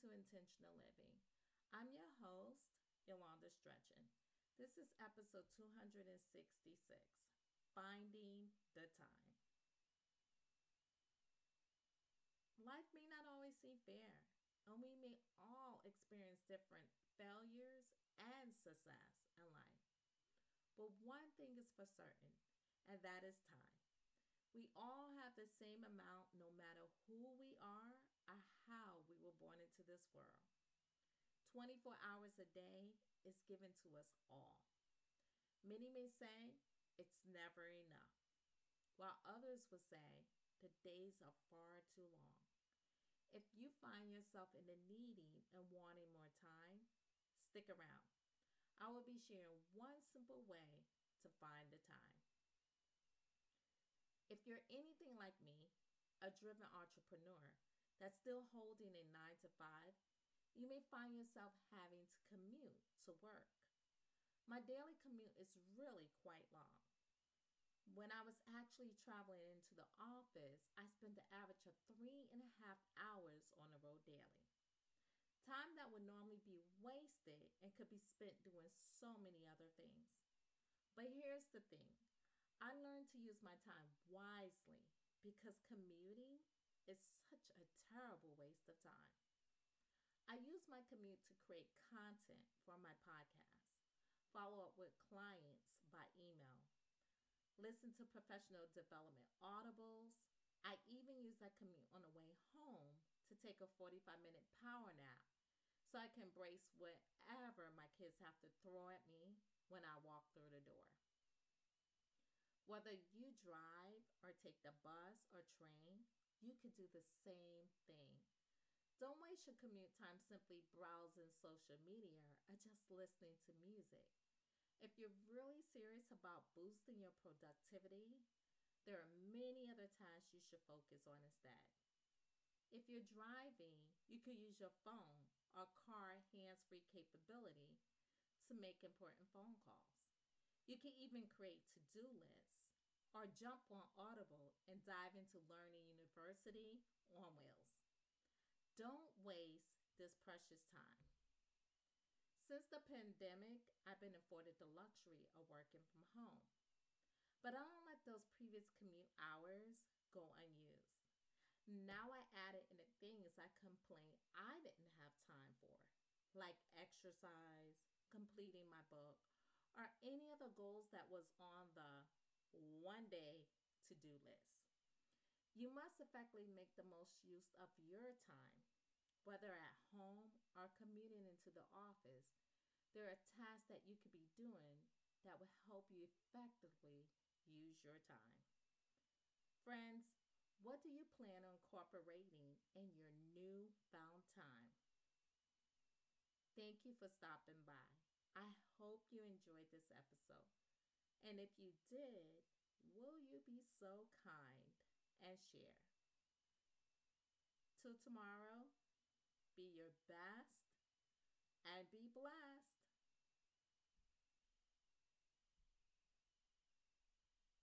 to Intentional Living. I'm your host, Yolanda Stretchin. This is episode 266 Finding the Time. Life may not always seem fair, and we may all experience different failures and success in life. But one thing is for certain, and that is time. We all have the same amount no matter who we are or how we were this world. 24 hours a day is given to us all. Many may say it's never enough, while others will say the days are far too long. If you find yourself in the needing and wanting more time, stick around. I will be sharing one simple way to find the time. If you're anything like me, a driven entrepreneur that's still holding a nine to five, you may find yourself having to commute to work. My daily commute is really quite long. When I was actually traveling into the office, I spent the average of three and a half hours on the road daily. Time that would normally be wasted and could be spent doing so many other things. But here's the thing I learned to use my time wisely because commuting is such a terrible waste of time. I use my commute to create content for my podcast, follow up with clients by email, listen to professional development audibles. I even use that commute on the way home to take a 45 minute power nap so I can brace whatever my kids have to throw at me when I walk through the door. Whether you drive or take the bus or train, you could do the same thing. Don't waste your commute time simply browsing social media or just listening to music. If you're really serious about boosting your productivity, there are many other tasks you should focus on instead. If you're driving, you could use your phone or car hands free capability to make important phone calls. You can even create to do lists or jump on Audible and dive into Learning University on Wheels. Don't waste this precious time. Since the pandemic, I've been afforded the luxury of working from home. But I don't let those previous commute hours go unused. Now I added in the things I complained I didn't have time for, like exercise, completing my book, or any of the goals that was on the one day to do list. You must effectively make the most use of your time, whether at home or commuting into the office. There are tasks that you could be doing that will help you effectively use your time. Friends, what do you plan on incorporating in your new found time? Thank you for stopping by. I hope you enjoyed this episode. And if you did, will you be so kind and share? Till tomorrow, be your best and be blessed.